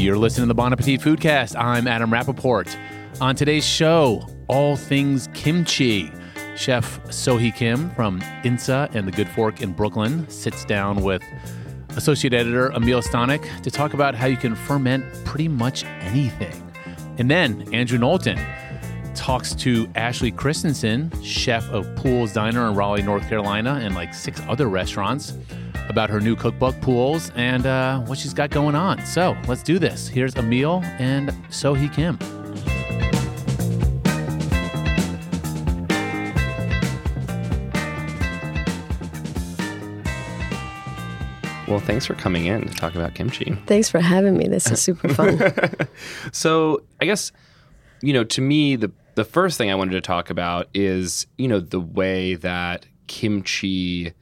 You're listening to the Bon Appetit Foodcast. I'm Adam Rapoport. On today's show, all things kimchi. Chef Sohui Kim from Insa and the Good Fork in Brooklyn sits down with Associate Editor Emil Stanek to talk about how you can ferment pretty much anything. And then Andrew Knowlton talks to Ashley Christensen, chef of Poole's Diner in Raleigh, North Carolina, and like six other restaurants, about her new cookbook, Poole's, and uh, what she's got going on. So let's do this. Here's Emil and Sohui Kim. Well, thanks for coming in to talk about kimchi. Thanks for having me. This is super fun. so, I guess you know, to me, the the first thing I wanted to talk about is you know the way that kimchi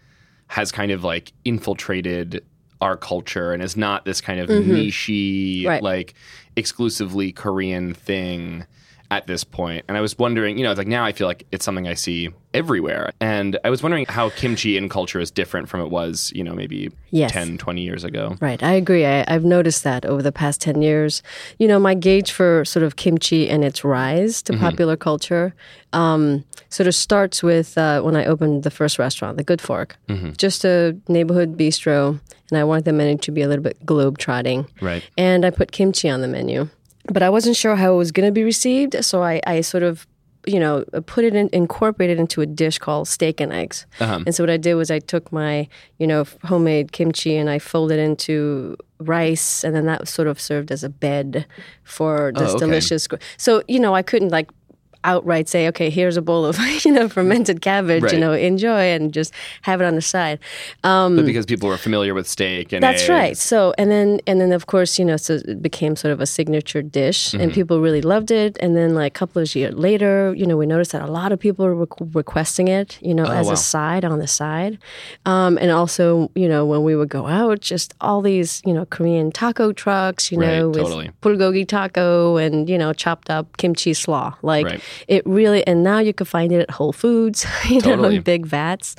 has kind of like infiltrated our culture and is not this kind of mm-hmm. nichey, right. like exclusively Korean thing at this point. And I was wondering, you know, like now I feel like it's something I see everywhere. And I was wondering how kimchi in culture is different from it was, you know, maybe yes. 10, 20 years ago. Right. I agree. I, have noticed that over the past 10 years. You know, my gauge for sort of kimchi and its rise to mm-hmm. popular culture um, sort of starts with uh, when I opened the first restaurant, the Good Fork, mm-hmm. just a neighborhood bistro. And I wanted the menu to be a little bit globe trotting. Right. And I put kimchi on the menu but I wasn't sure how it was going to be received. So I, I sort of, you know, put it in, incorporated into a dish called steak and eggs. Uh-huh. And so what I did was I took my, you know, homemade kimchi and I folded it into rice, and then that sort of served as a bed for this oh, okay. delicious. So you know, I couldn't like outright say, okay, here's a bowl of you know fermented cabbage, right. you know, enjoy and just have it on the side. Um, but because people were familiar with steak and that's eggs. right. So and then and then of course you know so it became sort of a signature dish mm-hmm. and people really loved it. And then like a couple of years later, you know, we noticed that a lot of people were requesting it, you know, oh, as wow. a side on the side. Um, and also you know when we would go out, just all these you know Korean taco trucks, you know, with totally. bulgogi taco and you know chopped up kimchi slaw, like. Right it really, and now you can find it at Whole Foods, you totally. know, in big vats.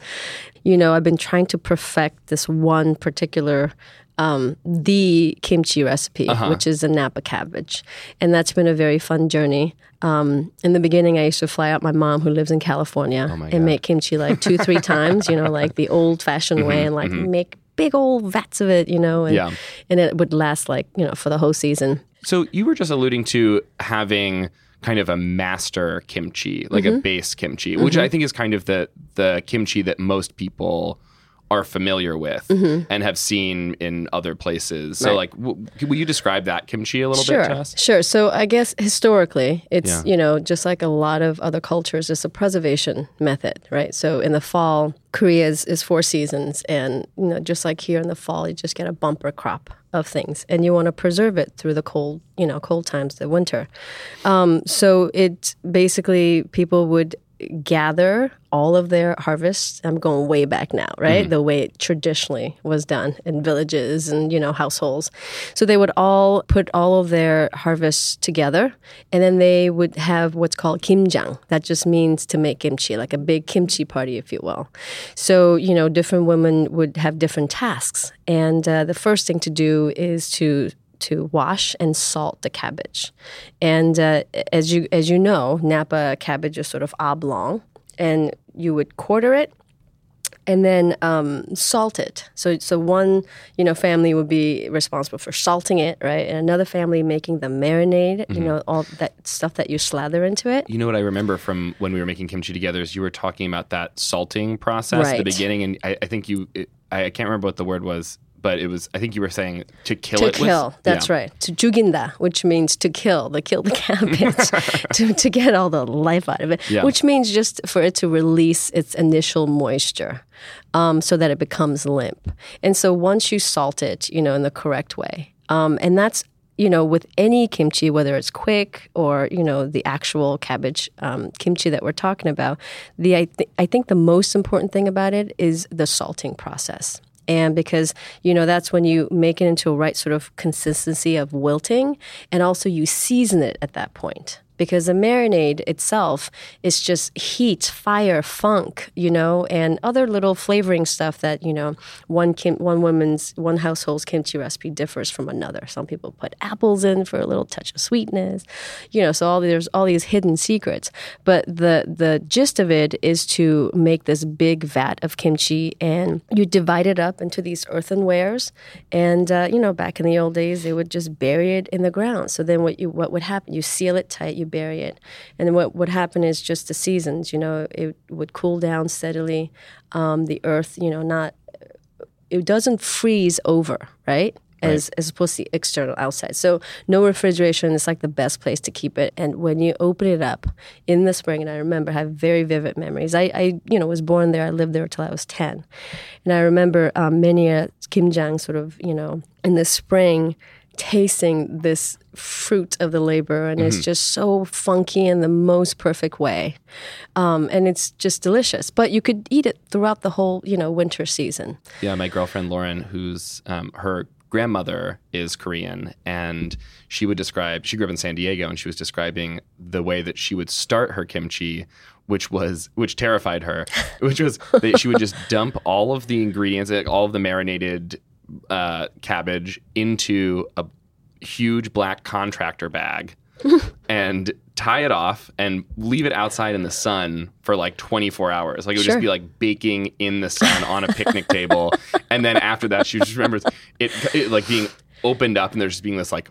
You know, I've been trying to perfect this one particular um, the kimchi recipe, uh-huh. which is a Napa cabbage. And that's been a very fun journey. Um, in the beginning, I used to fly out my mom, who lives in California, oh and make kimchi like two, three times, you know, like the old fashioned mm-hmm, way, and like mm-hmm. make big old vats of it, you know, and, yeah. and it would last like, you know, for the whole season. So you were just alluding to having kind of a master kimchi, like mm-hmm. a base kimchi, which mm-hmm. I think is kind of the the kimchi that most people are familiar with mm-hmm. and have seen in other places. So, right. like, w- will you describe that kimchi a little sure, bit to us? Sure. So, I guess historically, it's, yeah. you know, just like a lot of other cultures, it's a preservation method, right? So, in the fall, Korea is, is four seasons. And, you know, just like here in the fall, you just get a bumper crop of things and you want to preserve it through the cold, you know, cold times, the winter. Um, so, it basically, people would gather all of their harvests. I'm going way back now, right? Mm-hmm. The way it traditionally was done in villages and, you know, households. So they would all put all of their harvests together and then they would have what's called kimjang. That just means to make kimchi, like a big kimchi party, if you will. So, you know, different women would have different tasks. And uh, the first thing to do is to to wash and salt the cabbage. And uh, as you as you know, Napa cabbage is sort of oblong, and you would quarter it and then um, salt it. So, so one you know family would be responsible for salting it, right? And another family making the marinade. Mm-hmm. You know all that stuff that you slather into it. You know what I remember from when we were making kimchi together is you were talking about that salting process right. at the beginning, and I, I think you. It, I can't remember what the word was but it was I think you were saying to kill to it. To kill, with, that's yeah. right. To juginda, which means to kill, to kill the cabbage, to, to get all the life out of it. Yeah. Which means just for it to release its initial moisture, um, so that it becomes limp. And so once you salt it, you know, in the correct way, um, and that's you know, with any kimchi, whether it's quick or you know the actual cabbage um, kimchi that we're talking about, the I, th- I think the most important thing about it is the salting process and because you know that's when you make it into a right sort of consistency of wilting and also you season it at that point because the marinade itself is just heat, fire, funk, you know, and other little flavoring stuff that you know one kim- one woman's one household's kimchi recipe differs from another. Some people put apples in for a little touch of sweetness, you know. So all there's all these hidden secrets, but the the gist of it is to make this big vat of kimchi, and you divide it up into these earthenwares, and uh, you know back in the old days they would just bury it in the ground. So then what you what would happen? You seal it tight, you bury it, and then what would happen is just the seasons. You know, it would cool down steadily. Um, the earth, you know, not it doesn't freeze over, right? As, as opposed to the external outside. So no refrigeration is like the best place to keep it. And when you open it up in the spring, and I remember I have very vivid memories. I, I you know was born there. I lived there until I was ten, and I remember um, many a Kim kimjang sort of you know in the spring tasting this fruit of the labor and it's just so funky in the most perfect way. Um, and it's just delicious. But you could eat it throughout the whole you know winter season. Yeah, my girlfriend Lauren, who's um, her grandmother is Korean, and she would describe. She grew up in San Diego, and she was describing the way that she would start her kimchi, which was which terrified her, which was that she would just dump all of the ingredients, like all of the marinated uh, cabbage, into a huge black contractor bag. and tie it off and leave it outside in the sun for like 24 hours. Like it would Sure. just be like baking in the sun on a picnic table. And then after that, she just remembers it, it like being opened up and there's just being this like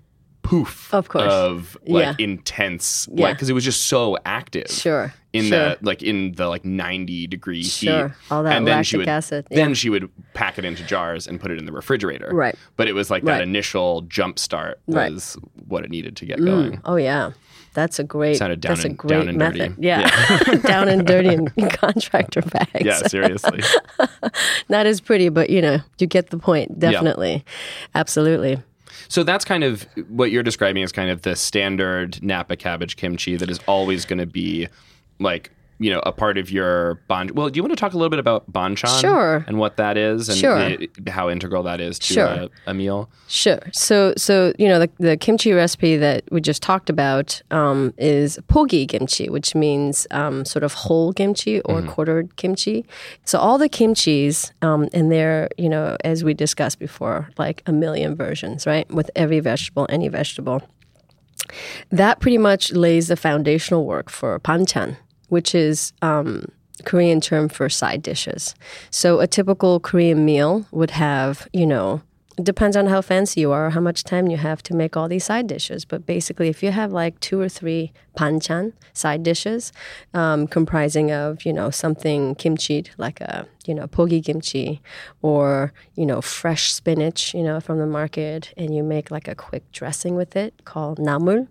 poof Of course. of like Yeah. intense Yeah. like because it was just so active Sure, in sure. the like in the like 90 degree Sure. heat All that and then she would acid, then she would pack it into jars and put it in the refrigerator Right. but it was like that Right. initial jump start Right. was what it needed to get mm, going oh yeah that's a great Sounded down that's a great down and dirty. method yeah, down and dirty in, in contractor bags yeah seriously not as pretty but you know you get the point definitely absolutely So that's kind of what you're describing as kind of the standard Napa cabbage kimchi that is always going to be like, you know, a part of your bon. Well, do you want to talk a little bit about banchan? Sure. And what that is and Sure. the- how integral that is to Sure. a, a meal? Sure. So, so you know, the, the kimchi recipe that we just talked about um, is pogi kimchi, which means um, sort of whole kimchi or quartered kimchi. So, all the kimchis, um, and they're, you know, as we discussed before, like a million versions, right? With every vegetable, any vegetable. That pretty much lays the foundational work for banchan, which is um, Korean term for side dishes. So a typical Korean meal would have, you know, depends on how fancy you are or how much time you have to make all these side dishes. But basically, if you have like two or three panchan side dishes, um, comprising of you know something kimchi like a you know pogi kimchi, or you know fresh spinach you know from the market, and you make like a quick dressing with it called namul,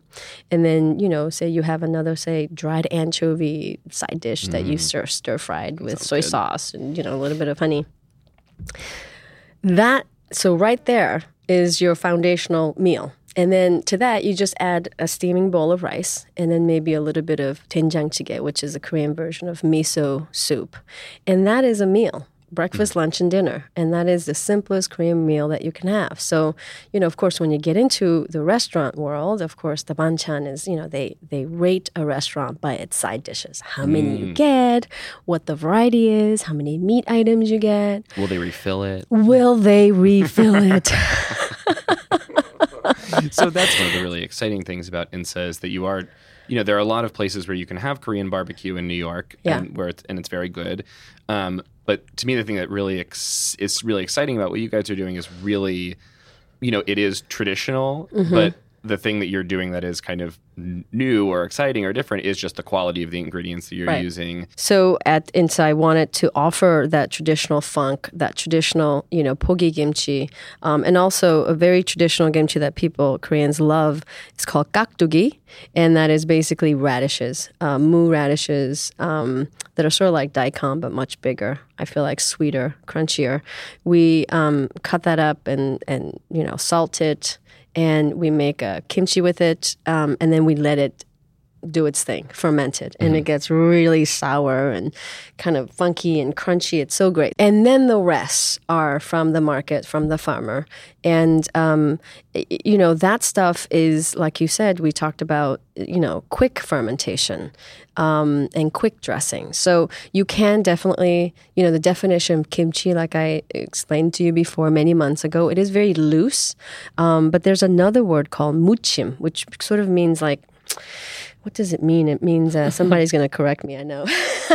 and then you know say you have another say dried anchovy side dish that you stir stir fried with soy sauce and you know a little bit of honey. That so right there is your foundational meal. And then to that, you just add a steaming bowl of rice and then maybe a little bit of doenjang which is a Korean version of miso soup. And that is a meal. Breakfast, lunch, and dinner. And that is the simplest Korean meal that you can have. So, you know, of course, when you get into the restaurant world, of course, the banchan is, you know, they, they rate a restaurant by its side dishes. How many you mm. get, what the variety is, how many meat items you get. Will they refill it? Will they refill it? so that's one of the really exciting things about INSA is that you are, you know, there are a lot of places where you can have Korean barbecue in New York, Yeah. and where it's, and it's very good. Um, but to me, the thing that really ex- is really exciting about what you guys are doing is really, you know, it is traditional, Mm-hmm. but the thing that you're doing that is kind of new or exciting or different is just the quality of the ingredients that you're Right. using. So at Insa, I wanted to offer that traditional funk, that traditional, you know, pogi kimchi, um, and also a very traditional kimchi that people Koreans love. It's called kakdugi, and that is basically radishes, uh, mu radishes um, that are sort of like daikon but much bigger. I feel like sweeter, crunchier. We um, cut that up and and you know salt it, and we make a kimchi with it, um, and then we let it do its thing, fermented, and it gets really sour and kind of funky and crunchy. It's so great. And then the rest are from the market, from the farmer. And, um, you know, that stuff is, like you said, we talked about, you know, quick fermentation um, and quick dressing. So you can definitely, you know, the definition of kimchi, like I explained to you before many months ago, it is very loose. Um, but there's another word called muchim, which sort of means like, what does it mean? It means uh, somebody's going to correct me, I know.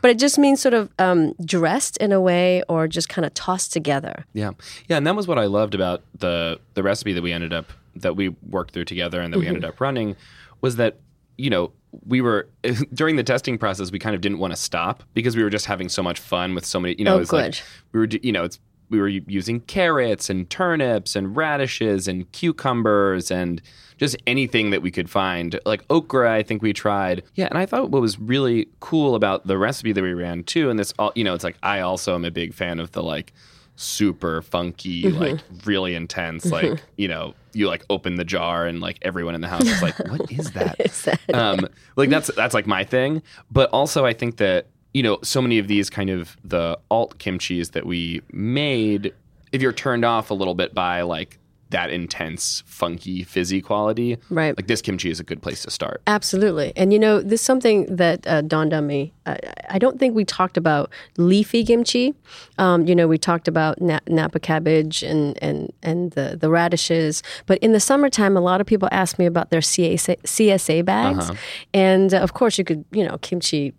but it just means sort of um, dressed in a way or just kind of tossed together. Yeah, yeah, and that was what I loved about the the recipe that we ended up that we worked through together and that we ended Mm-hmm. up running was that you know we were during the testing process we kind of didn't want to stop because we were just having so much fun with so many you know Oh, it was like we were you know it's we were using carrots and turnips and radishes and cucumbers and just anything that we could find. Like okra i think we tried. Yeah and i thought what was really cool about the recipe that we ran too and this all you know it's like i also am a big fan of the like super funky Mm-hmm. like really intense like you know you like open the jar and like everyone in the house is like what is that? Is that um, like that's that's like my thing. But also, I think that you know, so many of these kind of the alt kimchi's that we made, if you're turned off a little bit by like that intense, funky, fizzy quality, Right. Like this kimchi is a good place to start. Absolutely. And you know, this is something that uh, dawned on me. I, I don't think we talked about leafy kimchi. Um, you know, we talked about na- Napa cabbage and, and, and the, the radishes. But in the summertime, a lot of people ask me about their CSA, CSA bags. And uh, of course, you could, you know, kimchi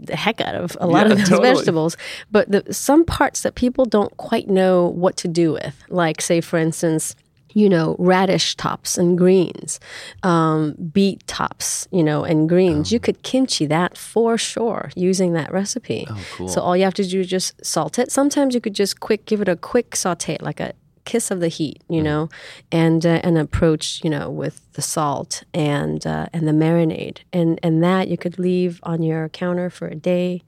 the heck out of a lot Yeah, of those totally. vegetables. But the, some parts that people don't quite know what to do with, like, say, for instance, you know, radish tops and greens, um, beet tops, you know, and greens. You could kimchi that for sure using that recipe. Oh, cool. So all you have to do is just salt it. Sometimes you could just quick give it a quick saute, like a kiss of the heat, you know, and uh, and approach, you know, with the salt and uh, and the marinade, and and that you could leave on your counter for a day,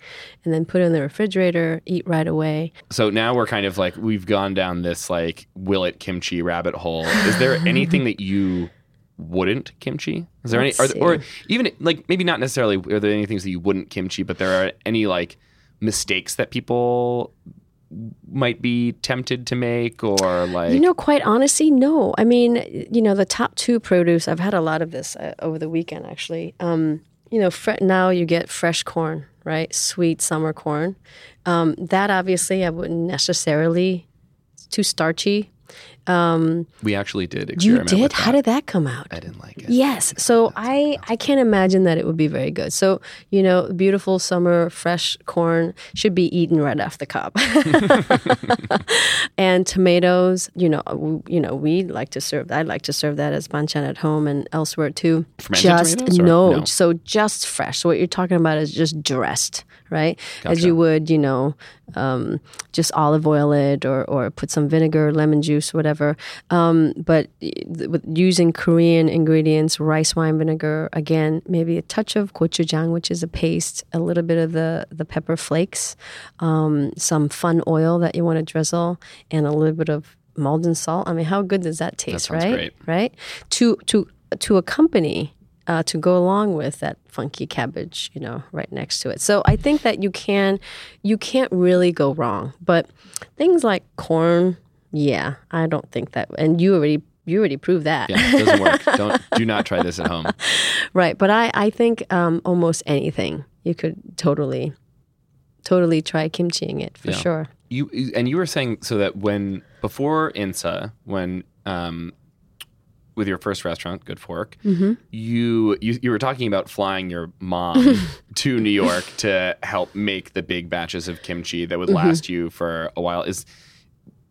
and then put it in the refrigerator, eat right away. So now we're kind of like we've gone down this like will it kimchi rabbit hole. Is there anything that you wouldn't kimchi? Is there Let's any, there, or even like maybe not necessarily are there any things that you wouldn't kimchi, but there are any like mistakes that people might be tempted to make or like You know, quite honestly, no. I mean, you know, the top two produce. I've had a lot of this uh, over the weekend, actually. Um, you know, fre- now you get fresh corn, right? Sweet summer corn. Um, that obviously, I wouldn't necessarily. It's too starchy. Um, we actually did You did? How did that come out? I didn't like it. Yes. So I I can't imagine that it would be very good. So you know, beautiful summer fresh corn should be eaten right off the cob. and tomatoes, you know, uh, w- you know, we like to serve. I like to serve that as banchan at home and elsewhere too. Fermented just no, no? so just fresh. So what you're talking about is just dressed, right? As you would, you know, um, just olive oil it or or put some vinegar, lemon juice, whatever. Um, but th- with using Korean ingredients, rice wine vinegar, again, maybe a touch of gochujang, which is a paste, a little bit of the the pepper flakes, um, some fun oil that you want to drizzle, and a little bit of Maldon salt. I mean, how good does that taste, sounds right? great. Right? To to to accompany uh, to go along with that funky cabbage, you know, right next to it. So I think that you can, you can't really go wrong. But things like corn, yeah, I don't think that. And you already, you already proved that, Yeah, it doesn't work. Don't do not try this at home. right? But I, I think um, almost anything you could totally, totally try kimchiing it for Yeah. sure. You and you were saying so that when before Insa, when um, with your first restaurant, Good Fork, Mm-hmm. you, you you were talking about flying your mom to New York to help make the big batches of kimchi that would Mm-hmm. last you for a while. Is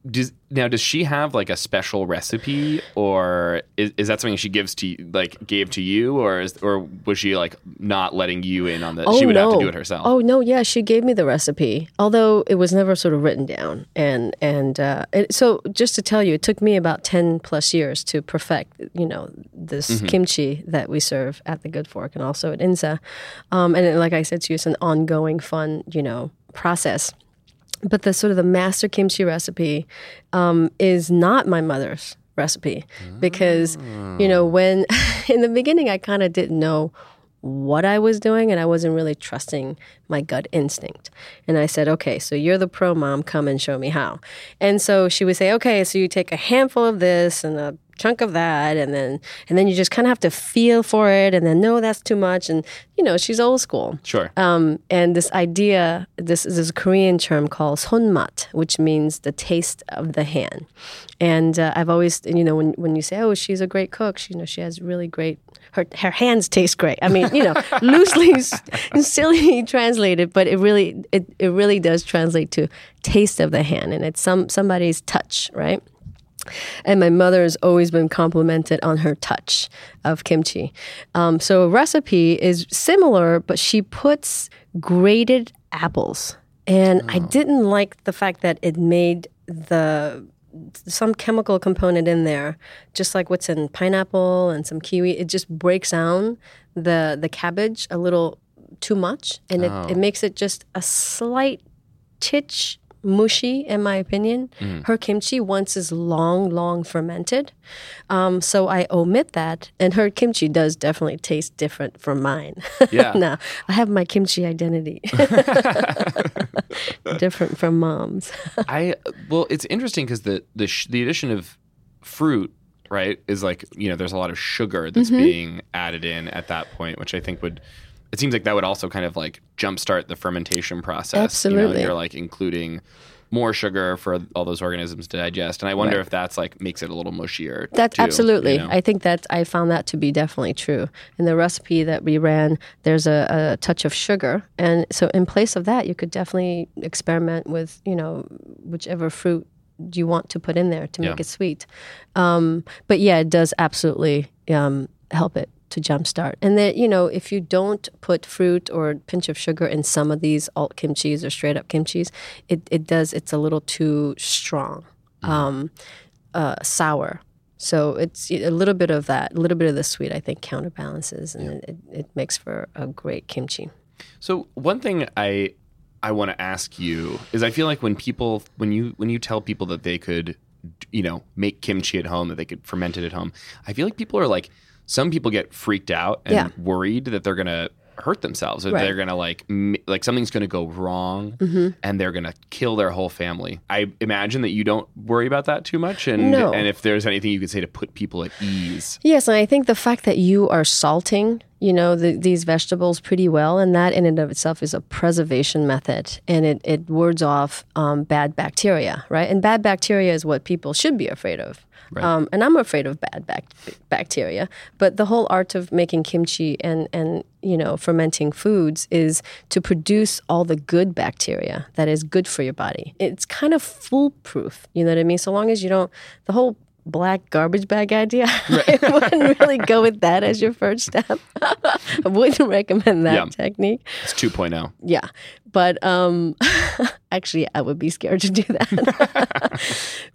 does now does she have like a special recipe or is, is that something she gives to you, like gave to you or is or was she like not letting you in on the she would have to do it herself Oh no, yeah, she gave me the recipe, although it was never sort of written down. And and uh, it, so just to tell you, it took me about ten plus years to perfect, you know, this Mm-hmm. kimchi that we serve at the Good Fork and also at Insa. Um, and it- like I said to you, it's an ongoing, fun, you know, process. But the sort of the master kimchi recipe um, is not my mother's recipe because you know when in the beginning I kind of didn't know what I was doing and I wasn't really trusting my gut instinct. And I said, okay, so you're the pro mom, come and show me how. And so she would say, okay, so you take a handful of this and a chunk of that and then and then you just kind of have to feel for it and then no that's too much and you know she's old school. Sure. um, and this idea this is a korean term called sonmat which means the taste of the hand. And uh, i've always you know when, when you say oh she's a great cook she, you know she has really great her, her hands taste great. I mean you know loosely silly translated but it really it, it really does translate to taste of the hand and it's some somebody's touch right and my mother has always been complimented on her touch of kimchi. Um, so a recipe is similar, but she puts grated apples. And I didn't like the fact that it made the some chemical component in there, just like what's in pineapple and some kiwi. It just breaks down the the cabbage a little too much, and it, it makes it just a slight titch mushy, in my opinion. Her kimchi once is long, long fermented. Um, so I omit that. And her kimchi does definitely taste different from mine. Yeah. now, I have my kimchi identity. different from mom's. I well, it's interesting because the the sh- the addition of fruit, right, is like you know, there's a lot of sugar that's Mm-hmm. being added in at that point, which I think would. It seems like that would also kind of like jumpstart the fermentation process. You know, Absolutely. you're like including more sugar for all those organisms to digest, and I wonder Right. if that's like makes it a little mushier. That too, absolutely. you know? I think that I found that to be definitely true. In the recipe that we ran, there's a, a touch of sugar, and so in place of that, you could definitely experiment with you know whichever fruit you want to put in there to make Yeah. it sweet. Um, but yeah, it does absolutely um, help it to jumpstart. And that you know, if you don't put fruit or a pinch of sugar in some of these alt kimchis or straight up kimchis, it, it does. It's a little too strong, um, uh, sour. So it's a little bit of that, a little bit of the sweet. I think counterbalances, and it, it makes for a great kimchi. So one thing I I want to ask you is I feel like when people when you when you tell people that they could you know make kimchi at home that they could ferment it at home, I feel like people are like some people get freaked out and Yeah. worried that they're gonna hurt themselves or Right. Mm-hmm. they're gonna like m- like something's gonna go wrong and they're gonna kill their whole family. I imagine that you don't worry about that too much and No. and if there's anything you could say to put people at ease. Yes, and I think the fact that you are salting, you know, the, these vegetables pretty well, and that in and of itself is a preservation method, and it, it wards off um, bad bacteria, right? And bad bacteria is what people should be afraid of. Um, and I'm afraid of bad bac- bacteria. But the whole art of making kimchi and, and you know fermenting foods is to produce all the good bacteria that is good for your body. It's kind of foolproof. You know what I mean? So long as you don't, the whole black garbage bag idea. I wouldn't really go with that as your first step. I wouldn't recommend that Yeah. technique. It's oh. 2.0. Yeah. But um actually I would be scared to do that.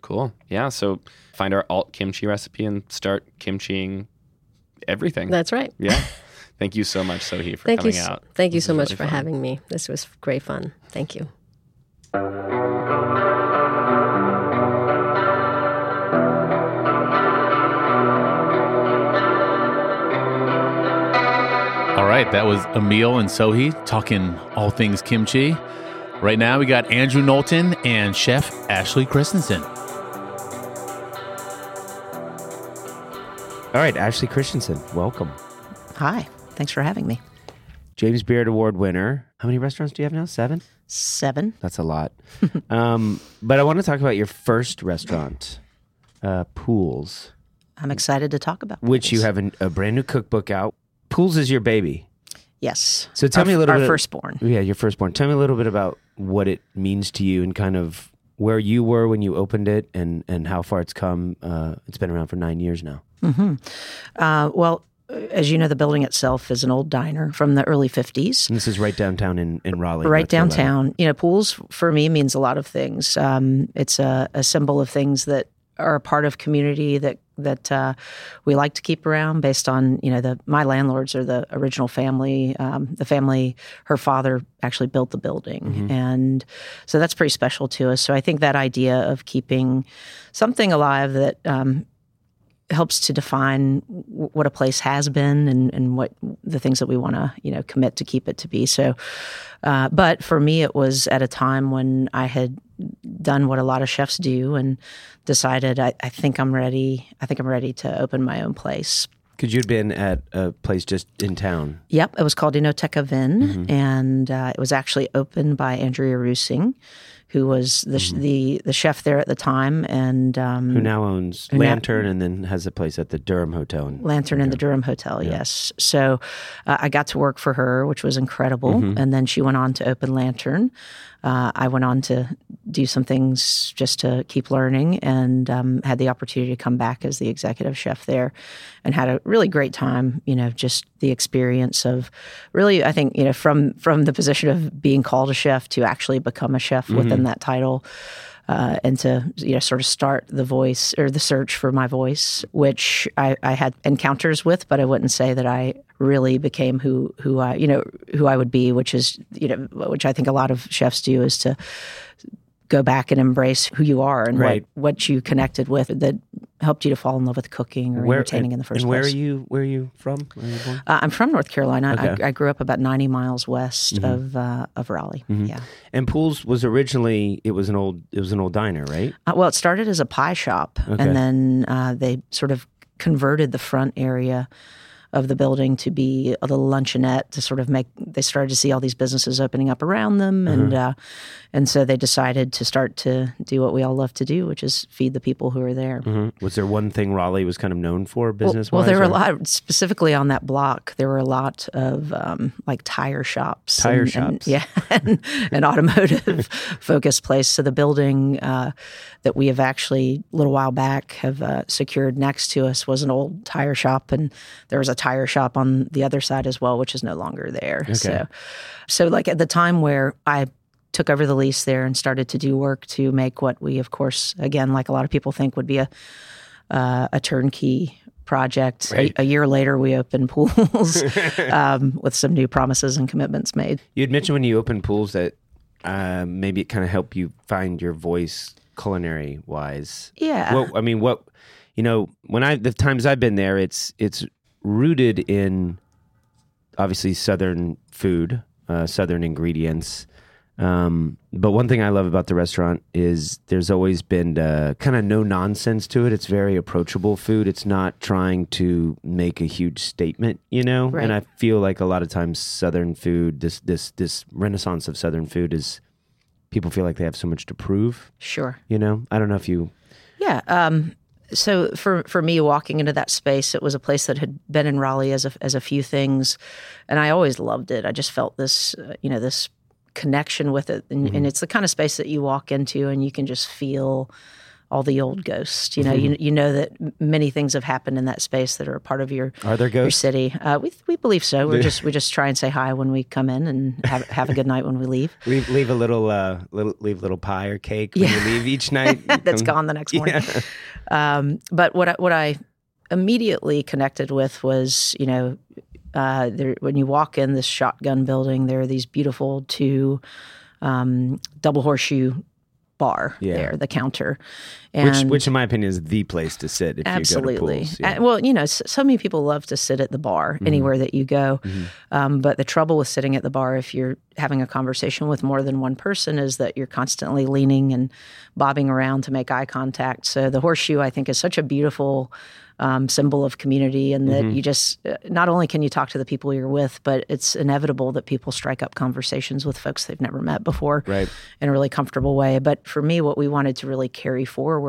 Cool. Yeah. So find our alt kimchi recipe and start kimchiing everything. That's right. yeah. Thank you so much, Sohui, for Thank you. coming s- out. Thank you so was much really for fun. having me. This was great fun. Thank you. Right, that was Emil and Sohui talking all things kimchi. Right now, we got Andrew Knowlton and Chef Ashley Christensen. All right, Ashley Christensen, welcome. Hi. Thanks for having me. James Beard Award winner. How many restaurants do you have now? Seven? Seven. That's a lot. um, but I want to talk about your first restaurant, uh, Poole's, I'm excited to talk about which you have an, a brand new cookbook out. Poole's is your baby. Yes. So tell Our- me a little our bit. firstborn. Yeah, your firstborn. Tell me a little bit about what it means to you and kind of where you were when you opened it and, and how far it's come. Uh, it's been around for nine years now. Uh, well, as you know, the building itself is an old diner from the early 50s. And this is right downtown in, in Raleigh. Right North Carolina. downtown. You know, Poole's for me means a lot of things. Um, it's a, a symbol of things that are a part of community that that uh, we like to keep around based on you know the my landlords are the original family um, the family her father actually built the building. And so that's pretty special to us. So i think that idea of keeping something alive that um, helps to define what a place has been and, and what the things that we want to you know commit to keep it to be. So uh, but for me it was at a time when i had done what a lot of chefs do and decided I, I think i'm ready i think i'm ready to open my own place because you'd been at a place just in town. Yep, it was called Enoteca Vin, mm-hmm. and uh, it was actually opened by Andrea Reusing, who was the mm-hmm. the the chef there at the time, and um, who now owns who Lantern, now, and then has a place at the Durham Hotel. In, Lantern and the Durham Hotel, yeah. yes. So uh, I got to work for her, which was incredible, mm-hmm. and then she went on to open Lantern uh, I went on to do some things just to keep learning and um, had the opportunity to come back as the executive chef there and had a really great time. You know, just the experience of really, I think, you know, from from the position of being called a chef to actually become a chef mm-hmm. within that title uh, and to you know sort of start the voice or the search for my voice, which I, I, had encounters with, but I wouldn't say that I really became who who I you know who I would be, which is you know which I think a lot of chefs do is to go back and embrace who you are and right. what, what you connected with that helped you to fall in love with cooking or where, entertaining in the first and place. Where are you? Where are you from? Are you uh, I'm from North Carolina. Okay. I, I, grew up about 90 miles west mm-hmm. of uh, of Raleigh. Mm-hmm. Yeah. And Poole's was originally it was an old it was an old diner, right? Uh, well, it started as a pie shop, okay. and then uh, they sort of converted the front area of the building to be a little luncheonette to sort of make. They started to see all these businesses opening up around them, mm-hmm. and uh, and so they decided to start to do what we all love to do, which is feed the people who are there. Mm-hmm. Was there one thing Raleigh was kind of known for business? Well, well, there were a lot specifically on that block. There were a lot of um, like tire shops, tire and, shops, and, yeah, and, an automotive focused place. So the building uh, that we have actually a little while back have uh, secured next to us was an old tire shop, and there was a tire shop on the other side as well, which is no longer there. Okay. So, so like at the time where I took over the lease there and started to do work to make what we, of course, again, like a lot of people think would be a uh, a turnkey project. Right. A, a, year later, we opened Poole's um, with some new promises and commitments made. You had mentioned when you opened Poole's that uh, maybe it kind of helped you find your voice culinary wise. Yeah. What, I mean, what you know, when I the times I've been there, it's it's rooted in obviously southern food, uh, southern ingredients. Um, but one thing I love about the restaurant is there's always been uh, kind of no nonsense to it. It's very approachable food. It's not trying to make a huge statement, you know. Right. And I feel like a lot of times Southern food, this this this renaissance of Southern food, is people feel like they have so much to prove. Sure. You know, I don't know if you. Yeah. Um, so for for me, walking into that space, it was a place that had been in Raleigh as a as a few things, and I always loved it. I just felt this, uh, you know, this connection with it. And, mm-hmm. and, it's the kind of space that you walk into and you can just feel all the old ghosts. You know, mm-hmm. you, you know that many things have happened in that space that are a part of your are there ghosts? your city. Uh, we we believe so. We're just we just try and say hi when we come in and have have a good night when we leave. leave leave a little uh little leave a little pie or cake when yeah. you leave each night. That's come, gone the next morning. Yeah. Um, but what I, what I immediately connected with was you know uh, there, when you walk in this shotgun building, there are these beautiful two um, double horseshoe bar yeah. there, the counter. And which, which, in my opinion, is the place to sit if absolutely. you go to Poole's. Yeah. Uh, well, you know, so, so, many people love to sit at the bar mm-hmm. anywhere that you go. Mm-hmm. Um, but the trouble with sitting at the bar, if you're having a conversation with more than one person, is that you're constantly leaning and bobbing around to make eye contact. So the horseshoe, I think, is such a beautiful um, symbol of community, and that mm-hmm. you just uh, not only can you talk to the people you're with, but it's inevitable that people strike up conversations with folks they've never met before right. in a really comfortable way. But for me, what we wanted to really carry forward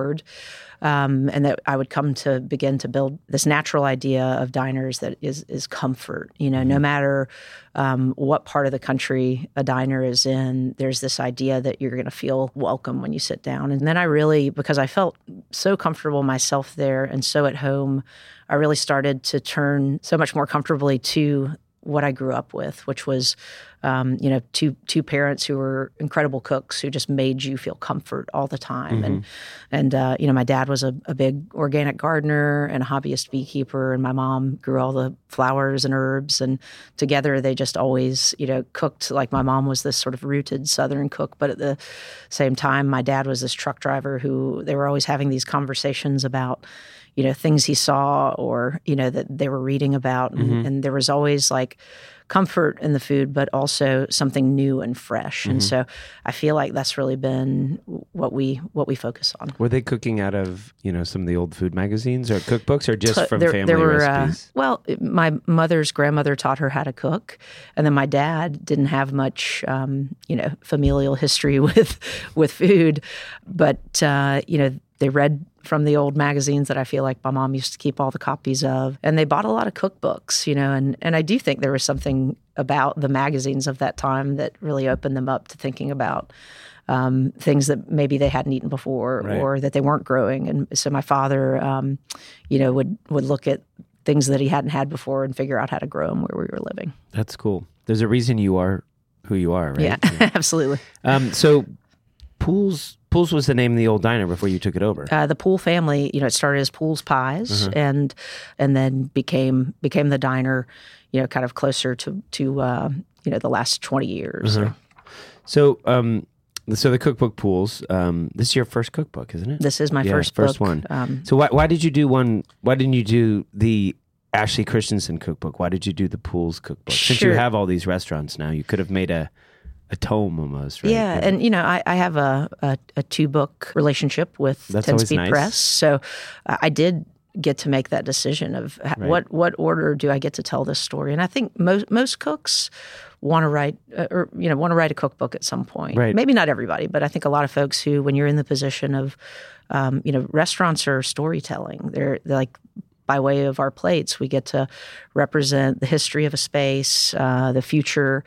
um, and that I would come to begin to build this natural idea of diners that is is comfort. You know, mm-hmm. no matter um, what part of the country a diner is in, there's this idea that you're going to feel welcome when you sit down. And then I really, because I felt so comfortable myself there and so at home, I really started to turn so much more comfortably to what I grew up with, which was, um, you know, two two parents who were incredible cooks who just made you feel comfort all the time. Mm-hmm. And and uh, you know, my dad was a, a big organic gardener and a hobbyist beekeeper, and my mom grew all the flowers and herbs. And together, they just always, you know, cooked like my mom was this sort of rooted Southern cook, but at the same time, my dad was this truck driver who they were always having these conversations about you know things he saw or you know that they were reading about and, Mm-hmm. and there was always like comfort in the food but also something new and fresh Mm-hmm. and so i feel like that's really been what we what we focus on Were they cooking out of you know some of the old food magazines or cookbooks, or just from there, family there were, uh, recipes? well, my mother's grandmother taught her how to cook, and then my dad didn't have much, um, you know, familial history with with food, but uh, you know, they read from the old magazines that I feel like my mom used to keep all the copies of, and they bought a lot of cookbooks, you know, and and I do think there was something about the magazines of that time that really opened them up to thinking about um, things that maybe they hadn't eaten before Right. or that they weren't growing. And so my father, um, you know, would would look at things that he hadn't had before and figure out how to grow them where we were living. That's cool. There's a reason you are who you are, right? Yeah, absolutely. Um, so, Poole's Poole's was the name of the old diner before you took it over. Uh, the Poole family, you know, it started as Poole's Pies, and and then became became the diner, you know, kind of closer to to uh, you know the last twenty years. So, um, so the cookbook Poole's. Um, this is your first cookbook, isn't it? This is my Yeah, first first book. one. Um, So why why did you do one? Why didn't you do the Ashley Christensen cookbook? Why did you do the Poole's cookbook? Since you have all these restaurants now, you could have made a a tome almost, right? Yeah, and you know, I, I have a, a, a two book relationship with That's Ten Speed nice. Press, so I did get to make that decision of ha- what what order do I get to tell this story, and I think most most cooks want to write uh, or you know want to write a cookbook at some point. Right. Maybe not everybody, but I think a lot of folks who, when you're in the position of, um, you know, restaurants are storytelling. They're, they're like by way of our plates, we get to represent the history of a space, uh, the future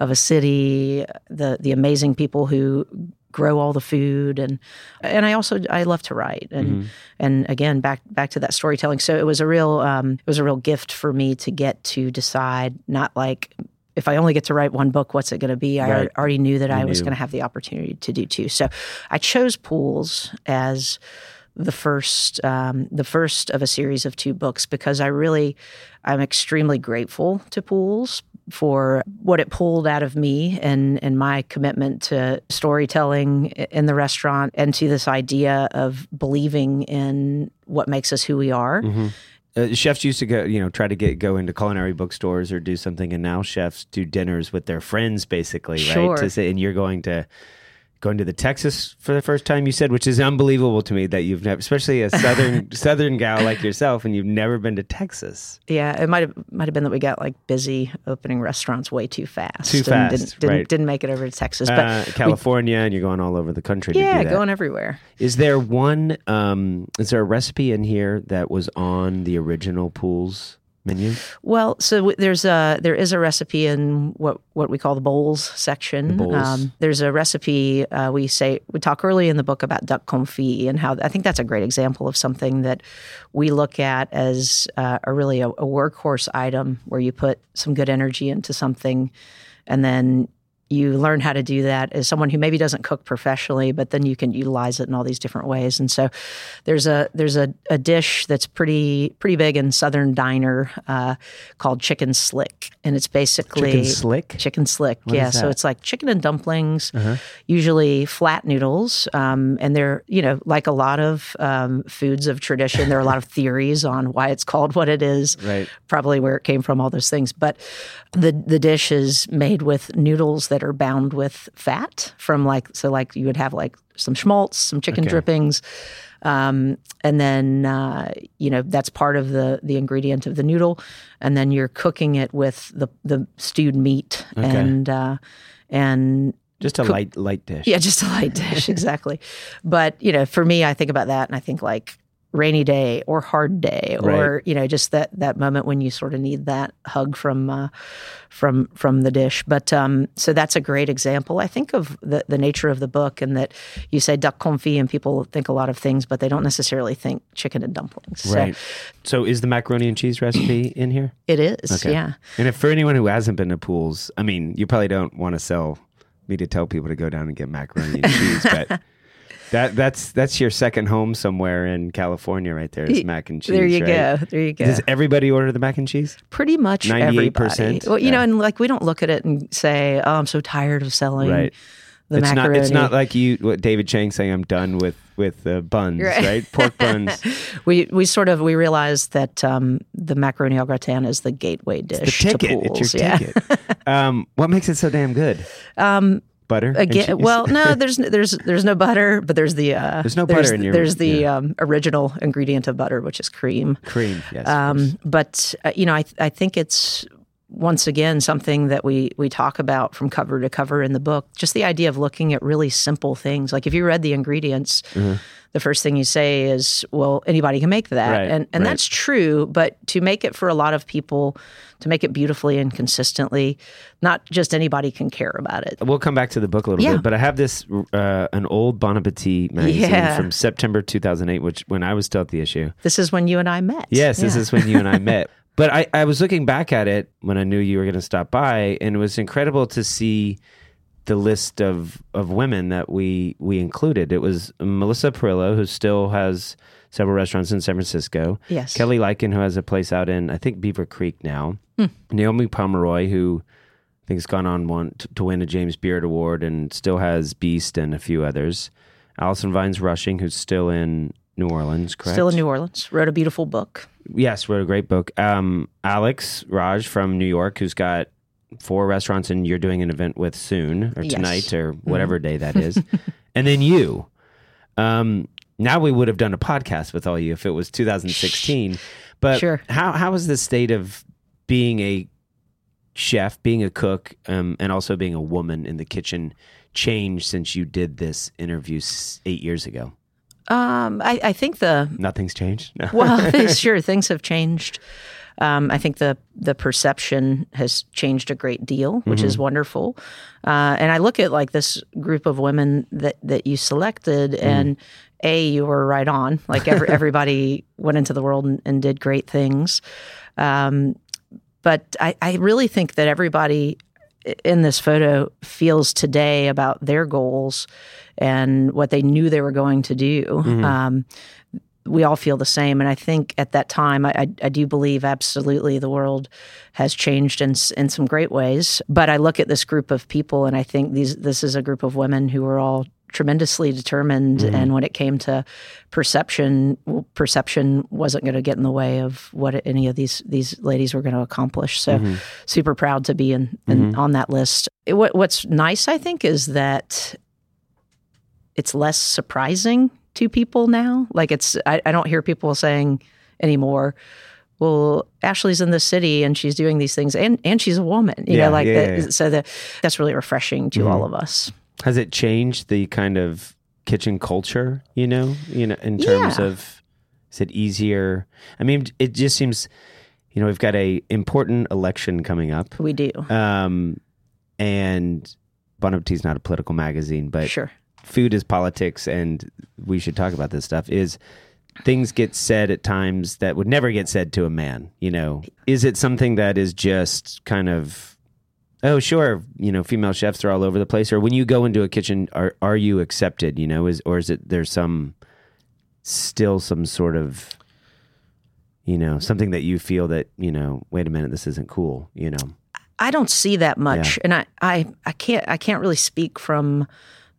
of a city, the the amazing people who grow all the food. And and I also I love to write. And and again back back to that storytelling. So it was a real um, it was a real gift for me to get to decide not like if I only get to write one book what's it going to be? I already knew that I was going to have the opportunity to do two. So I chose Poole's as the first um, the first of a series of two books because I really I'm extremely grateful to Poole's for what it pulled out of me and and my commitment to storytelling in the restaurant and to this idea of believing in what makes us who we are. Uh, chefs used to go, you know, try to get go into culinary bookstores or do something, and now chefs do dinners with their friends, basically, Sure. right? To say, and you're going to going to the Texas for the first time, you said, which is unbelievable to me that you've never, especially a southern southern gal like yourself, and you've never been to Texas. Yeah, it might have might have been that we got like busy opening restaurants way too fast. Too and fast, didn't, didn't, right. didn't make it over to Texas. But Uh, California, and you're going all over the country. to yeah, do that. going everywhere. Is there one? Um, is there a recipe in here that was on the original Poole's menu? Well, so there's a there is a recipe in what what we call the bowls section. Um, bowls. there's a recipe uh, we say we talk early in the book about duck confit and how I think that's a great example of something that we look at as uh, a really a, a workhorse item where you put some good energy into something, and then you learn how to do that as someone who maybe doesn't cook professionally, but then you can utilize it in all these different ways. And so there's a there's a, a dish that's pretty pretty big in Southern diner uh, called chicken slick, and it's basically Chicken slick? Chicken slick, yeah. So? Uh-huh. it's like chicken and dumplings, usually flat noodles, um, and they're you know like a lot of um, foods of tradition. There are a lot of theories on why it's called what it is Right. probably where it came from, all those things. But the the dish is made with noodles that are bound with fat from like so like you would have like some schmaltz, some chicken Okay. drippings, um, and then uh, you know that's part of the the ingredient of the noodle, and then you're cooking it with the the stewed meat and uh, and Just a light light dish. yeah, just a light dish, exactly. But you know, for me, I think about that, and I think like rainy day or hard day or Right. you know just that that moment when you sort of need that hug from uh, from from the dish but um, so that's a great example i think of the, the nature of the book and that you say duck confit and people think a lot of things but they don't necessarily think chicken and dumplings Right. So is the macaroni and cheese recipe in here? it is yeah And if for anyone who hasn't been to Poole's, I mean, you probably don't want to sell me to tell people to go down and get macaroni and cheese, but that that's that's your second home somewhere in California, right there. It's mac and cheese. there you right? go there you go Does everybody order the mac and cheese? pretty much 98%? everybody well you know and like we don't look at it and say oh i'm so tired of selling Right. the it's macaroni not. It's not like you, what David Chang saying. I'm done with with uh, buns, Right. right? Pork buns. we we sort of we realized that um, the macaroni au gratin is the gateway dish the to ticket. Poole's. It's your yeah. ticket. um, what makes it so damn good? Um, Butter. again, well, no, there's there's there's no butter, but there's the uh, There's no butter in your- there's the yeah. um, original ingredient of butter, which is cream. cream. Yes. Um, but uh, you know, I I think it's once again something that we we talk about from cover to cover in the book. Just the idea of looking at really simple things. Like if you read the ingredients, Mm-hmm. The first thing you say is, "Well, anybody can make that," Right, and and right. that's true. But to make it for a lot of people, to make it beautifully and consistently, not just anybody can care about it. We'll come back to the book a little Yeah. bit, but I have this uh, an old Bon Appetit magazine Yeah. from September 2008, which when I was still at the issue. This is when you and I met. Yes, this is when you and I met. But I, I was looking back at it when I knew you were going to stop by, and it was incredible to see the list of, of women that we we included. It was Melissa Perello, who still has several restaurants in San Francisco. Yes. Kelly Liken, who has a place out in I think Beaver Creek now. Hmm. Naomi Pomeroy, who I think has gone on one to, to win a James Beard Award and still has Beast and a few others. Allison Vines Rushing, who's still in New Orleans, correct? Still in New Orleans. Wrote a beautiful book. Yes, wrote a great book. Um, Alex Raij from New York, who's got four restaurants and you're doing an event with soon or Yes. tonight or whatever day that is. and then you. Um, now we would have done a podcast with all you if it was 2016. But Sure. how how is the state of being a chef, being a cook, um, and also being a woman in the kitchen changed since you did this interview eight years ago? Um, I, I think the Nothing's changed. No. well, sure, things have changed. Um, I think the the perception has changed a great deal, which is wonderful. Uh, and I look at like this group of women that that you selected, and a you were right on. Like every, everybody went into the world and, and did great things. Um, but I, I really think that everybody in this photo feels today about their goals and what they knew they were going to do. Um, we all feel the same, and I think at that time, I, I, I do believe absolutely the world has changed in in some great ways. But I look at this group of people, and I think these this is a group of women who were all tremendously determined. Mm-hmm. And when it came to perception, well, perception wasn't going to get in the way of what any of these these ladies were going to accomplish. So, mm-hmm. super proud to be in, in mm-hmm. on that list. It- what, what's nice, I think, is that it's less surprising to people now. Like it's, I, I don't hear people saying anymore. Well, Ashley's in the city and she's doing these things, and and she's a woman. You Yeah, know, like yeah, that, yeah, so that that's really refreshing to all of us. Has it changed the kind of kitchen culture, you know, you know, in terms of is it easier? I mean, it just seems, you know, we've got a important election coming up. We do, Um and Bon Appetit's not a political magazine, but sure. Food is politics and we should talk about this stuff is things get said at times that would never get said to a man you know? Is it something that is just kind of oh sure you know female chefs are all over the place or when you go into a kitchen are are you accepted you know? Is or is it there's some still some sort of you know something that you feel that you know wait a minute this isn't cool you know? I don't see that much, and I, I, I can't, I can't really speak from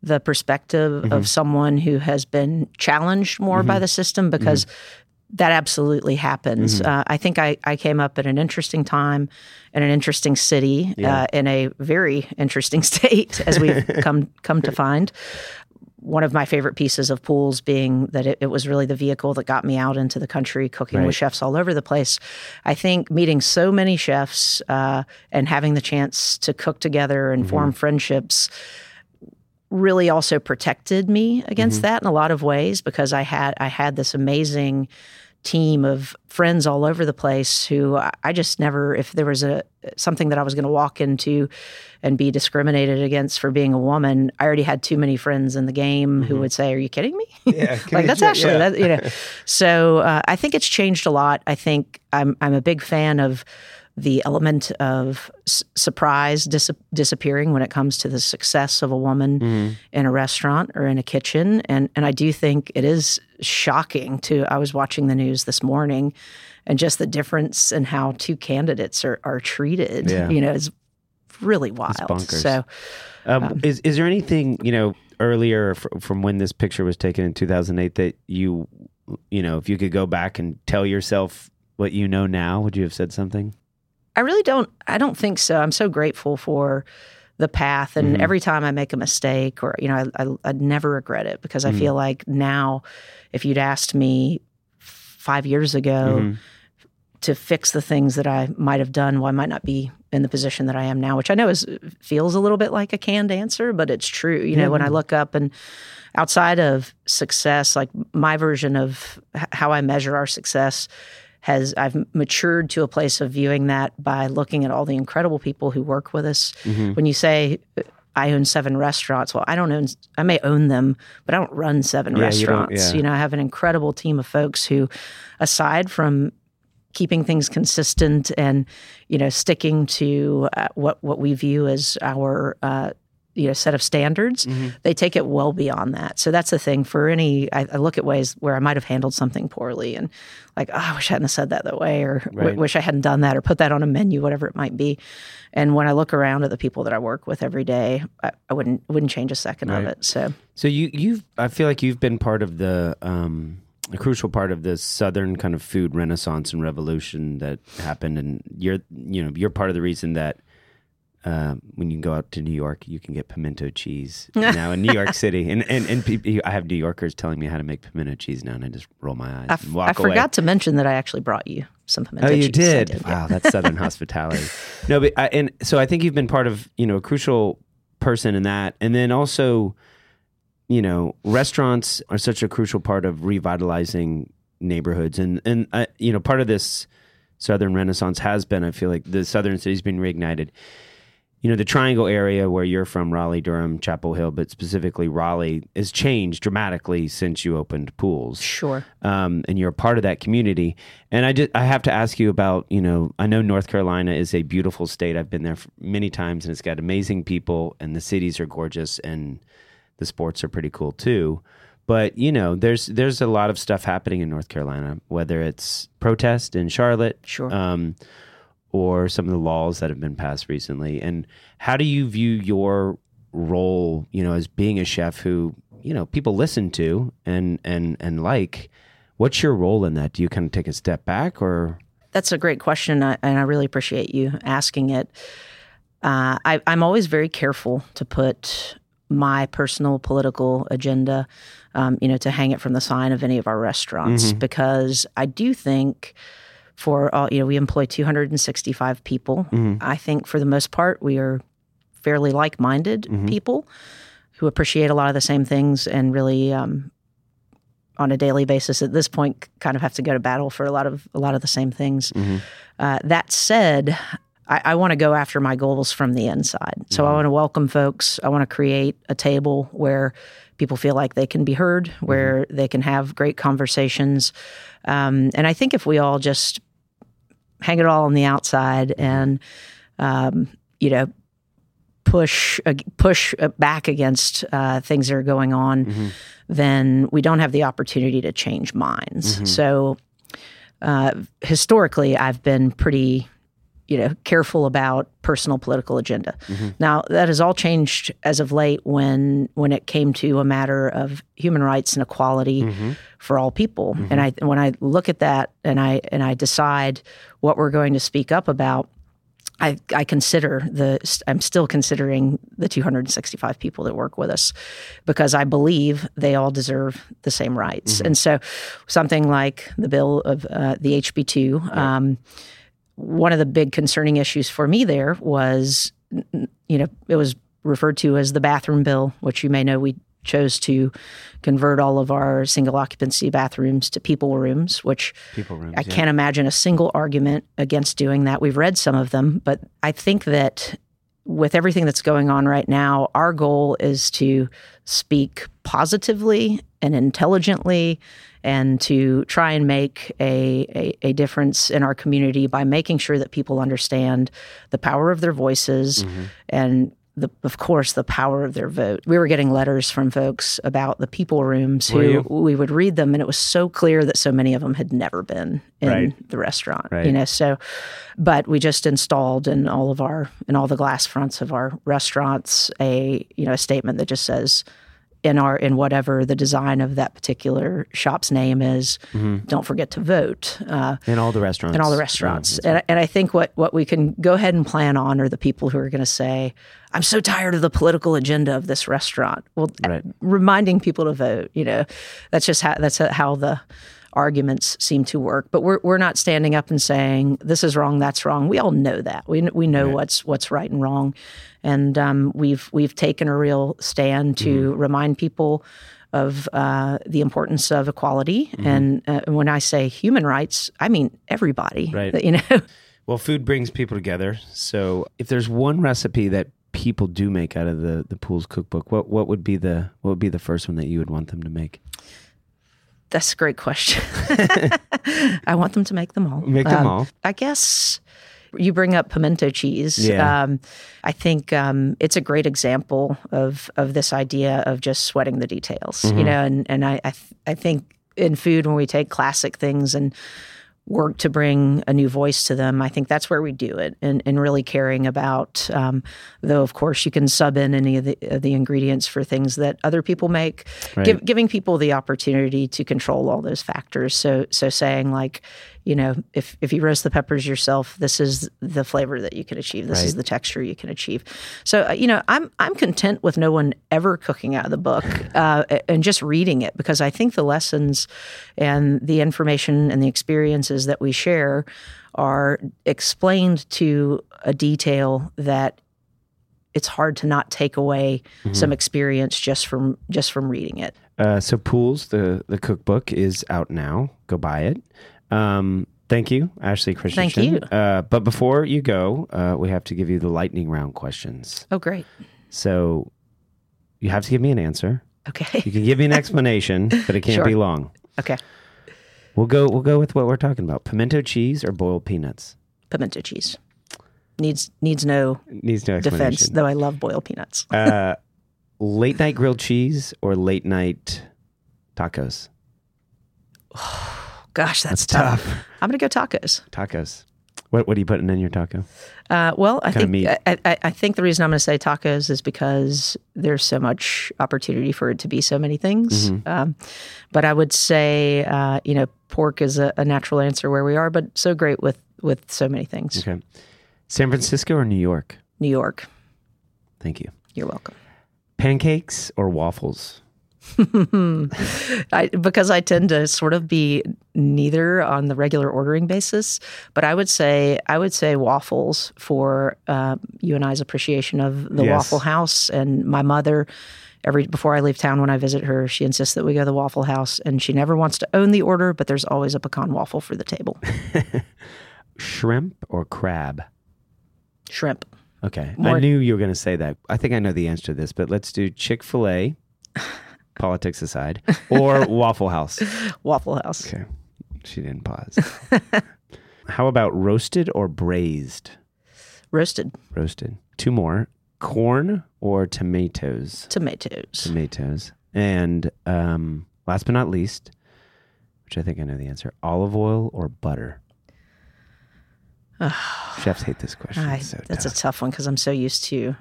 the perspective Mm-hmm. of someone who has been challenged more by the system because that absolutely happens. Mm-hmm. Uh, I think I, I came up at an interesting time in an interesting city uh, in a very interesting state, as we've come come to find. One of my favorite pieces of Poole's being that it, it was really the vehicle that got me out into the country, cooking Right. with chefs all over the place. I think meeting so many chefs uh, and having the chance to cook together and form friendships really also protected me against mm-hmm. that in a lot of ways because I had I had this amazing team of friends all over the place who I just never if there was a something that I was going to walk into and be discriminated against for being a woman I already had too many friends in the game mm-hmm. who would say are you kidding me yeah like that's actually yeah. that, you know so uh, I think it's changed a lot I think I'm I'm a big fan of the element of s- surprise dis- disappearing when it comes to the success of a woman mm-hmm. in a restaurant or in a kitchen and and I do think it is shocking to I was watching the news this morning and just the difference in how two candidates are are treated yeah. you know is really wild so um, um, is is there anything you know earlier from when this picture was taken in 2008 that you you know if you could go back and tell yourself what you know now would you have said something I really don't. I don't think so. I'm so grateful for the path, and mm-hmm. every time I make a mistake, or you know, I, I would never regret it because mm-hmm. I feel like now, if you'd asked me five years ago mm-hmm. to fix the things that I might have done, well, I might not be in the position that I am now, which I know is feels a little bit like a canned answer, but it's true. You know, when I look up and outside of success, like my version of how I measure our success has I've matured to a place of viewing that by looking at all the incredible people who work with us. Mm-hmm. When you say I own seven restaurants, well, I don't own. I may own them, but I don't run seven yeah, restaurants. You, yeah. you know, I have an incredible team of folks who, aside from keeping things consistent and you know sticking to uh, what what we view as our uh, you know set of standards mm-hmm. they take it well beyond that so that's the thing for any I, I, look at ways where i might have handled something poorly and like oh, i wish i hadn't said that that way or right. w- wish i hadn't done that or put that on a menu whatever it might be and when i look around at the people that i work with every day i, I wouldn't wouldn't change a second right. of it so so you you've i feel like you've been part of the um a crucial part of the southern kind of food renaissance and revolution that happened and you're you know you're part of the reason that uh, when you go out to New York, you can get pimento cheese now in New York City, and and and people, I have New Yorkers telling me how to make pimento cheese now, and I just roll my eyes. I, f- I forgot to mention that I actually brought you some pimento. Oh, you cheese. did? did wow, that's Southern hospitality. No, but I, and so I think you've been part of you know a crucial person in that, and then also, you know, restaurants are such a crucial part of revitalizing neighborhoods, and and uh, you know, part of this Southern Renaissance has been, I feel like the Southern city's been reignited you know, the triangle area where you're from, Raleigh, Durham, Chapel Hill, but specifically Raleigh, has changed dramatically since you opened Poole's. Sure. Um, and you're a part of that community. And I just, I have to ask you about, you know, I know North Carolina is a beautiful state. I've been there many times and it's got amazing people and the cities are gorgeous and the sports are pretty cool too. But, you know, there's, there's a lot of stuff happening in North Carolina, whether it's protest in Charlotte. Sure. Um, or some of the laws that have been passed recently? And how do you view your role you know as being a chef who you know people listen to and and and like? What's your role in that? Do you kind of take a step back or? That's a great question and i really appreciate you asking it. Uh, I, i'm always very careful to put my personal political agenda um, you know to hang it from the sign of any of our restaurants mm-hmm. because i do think for all, you know, we employ 265 people. Mm-hmm. I think for the most part, we are fairly like minded mm-hmm. people who appreciate a lot of the same things and really, um, on a daily basis at this point, kind of have to go to battle for a lot of a lot of the same things. Mm-hmm. Uh, that said, I, I want to go after my goals from the inside. So I mm-hmm. want to welcome folks. I want to create a table where people feel like they can be heard, where mm-hmm. they can have great conversations. Um, and I think if we all just hang it all on the outside and um, you know push uh, push back against uh, things that are going on, mm-hmm. then we don't have the opportunity to change minds. Mm-hmm. So uh, historically, I've been pretty you know careful about personal political agenda. Mm-hmm. Now that has all changed as of late when when it came to a matter of human rights and equality mm-hmm. for all people. Mm-hmm. And I when I look at that and I and I decide what we're going to speak up about. I, I consider the I'm still considering the 265 people that work with us because I believe they all deserve the same rights. And so, something like the bill of uh, the HB2, right. um, one of the big concerning issues for me there was, you know, it was referred to as the bathroom bill, which you may know we chose to convert all of our single occupancy bathrooms to people rooms, which People rooms. I yeah. can't imagine a single argument against doing that. We've read some of them, but I think that with everything that's going on right now, our goal is to speak positively and intelligently and to try and make a, a, a difference in our community by making sure that people understand the power of their voices mm-hmm. and the, of course, the power of their vote. We were getting letters from folks about the people rooms who we would read them, and it was so clear that so many of them had never been in Right. the restaurant. Right. You know, so but we just installed in all of our in all the glass fronts of our restaurants a you know a statement that just says in our in whatever the design of that particular shop's name is, don't forget to vote. Uh, in all the restaurants. in all the restaurants. that's and, and I think what, what we can go ahead and plan on are the people who are going to say, I'm so tired of the political agenda of this restaurant. Well, Right. reminding people to vote, you know, that's just how, that's how the arguments seem to work. But we're, we're not standing up and saying, this is wrong, that's wrong. We all know that. We, we know what's, what's right and wrong. And um, we've, we've taken a real stand to Mm-hmm. remind people of uh, the importance of equality. Mm-hmm. And uh, when I say human rights, I mean everybody. Right. You know, Well, food brings people together. So, if there's one recipe that people do make out of the the Poole's cookbook, what what would be the what would be the first one that you would want them to make? That's a great question. I want them to make them all. Make them Um, all. I guess you bring up pimento cheese. Yeah. Um, I think um, it's a great example of of this idea of just sweating the details. Mm-hmm. You know, and and I I, th- I think in food when we take classic things and work to bring a new voice to them. I think that's where we do it, and, and really caring about. Um, though, of course, you can sub in any of the, of the ingredients for things that other people make, Give, giving people the opportunity to control all those factors. So, so saying like, you know, if if you roast the peppers yourself, this is the flavor that you can achieve. This is the texture you can achieve. So, uh, you know, I'm I'm content with no one ever cooking out of the book uh, and just reading it because I think the lessons and the information and the experiences that we share are explained to a detail that it's hard to not take away some experience just from just from reading it. Uh, so, Poole's, the the cookbook is out now. Go buy it. Um, thank you, Ashley Christensen. you. Uh, but before you go, uh, we have to give you the lightning round questions. Oh, great. So, you have to give me an answer. Okay. You can give me an explanation, but it can't Sure. be long. Okay. We'll go. We'll go with what we're talking about: pimento cheese or boiled peanuts. Pimento cheese needs needs no Needs no defense, though I love boiled peanuts. uh, late night grilled cheese or late night tacos? Gosh, that's, tough. tough. I'm going to go tacos. Tacos. What What are you putting in your taco? Uh, well, I think I, I, I think the reason I'm going to say tacos is because there's so much opportunity for it to be so many things. Mm-hmm. Um, but I would say, uh, you know, pork is a, a natural answer where we are, but so great with with so many things. Okay. San Francisco or New York? New York, Thank you. you're welcome. Pancakes or waffles? I, because I tend to sort of be neither on the regular ordering basis, but I would say I would say waffles for uh, you and I's appreciation of the Yes. Waffle House and my mother. Every before I leave town, when I visit her, she insists that we go to the Waffle House, and she never wants to own the order, but there's always a pecan waffle for the table. Shrimp or crab? Shrimp. Okay. I knew you were going to say that. I think I know the answer to this, but let's do Chick fil A, politics aside, or Waffle House. Waffle House. Okay. She didn't pause. How about roasted or braised? Roasted Roasted. Two more. Corn or tomatoes? tomatoes. Tomatoes. And um, last but not least, which I think I know the answer olive oil or butter? Chefs hate this question. I, so that's tough. a tough one because I'm so used to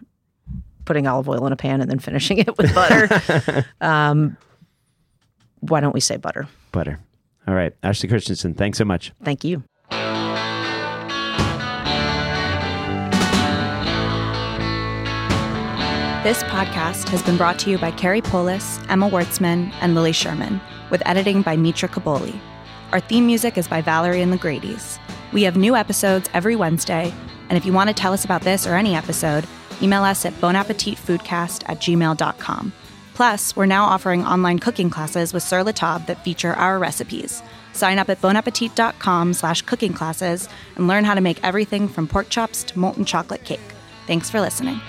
putting olive oil in a pan and then finishing it with butter. um, why don't we say butter? butter. All right. Ashley Christensen, thanks so much. Thank you. This podcast has been brought to you by Carey Polis, Emma Wartzman, and Lily Sherman, with editing by Mitra Kaboli. Our theme music is by Valerie and the Grady's. We have new episodes every Wednesday, and if you want to tell us about this or any episode, email us at bonappetitfoodcast at gmail.com. Plus, we're now offering online cooking classes with Sur La Table that feature our recipes. Sign up at bonappetit.com slash cooking classes and learn how to make everything from pork chops to molten chocolate cake. Thanks for listening.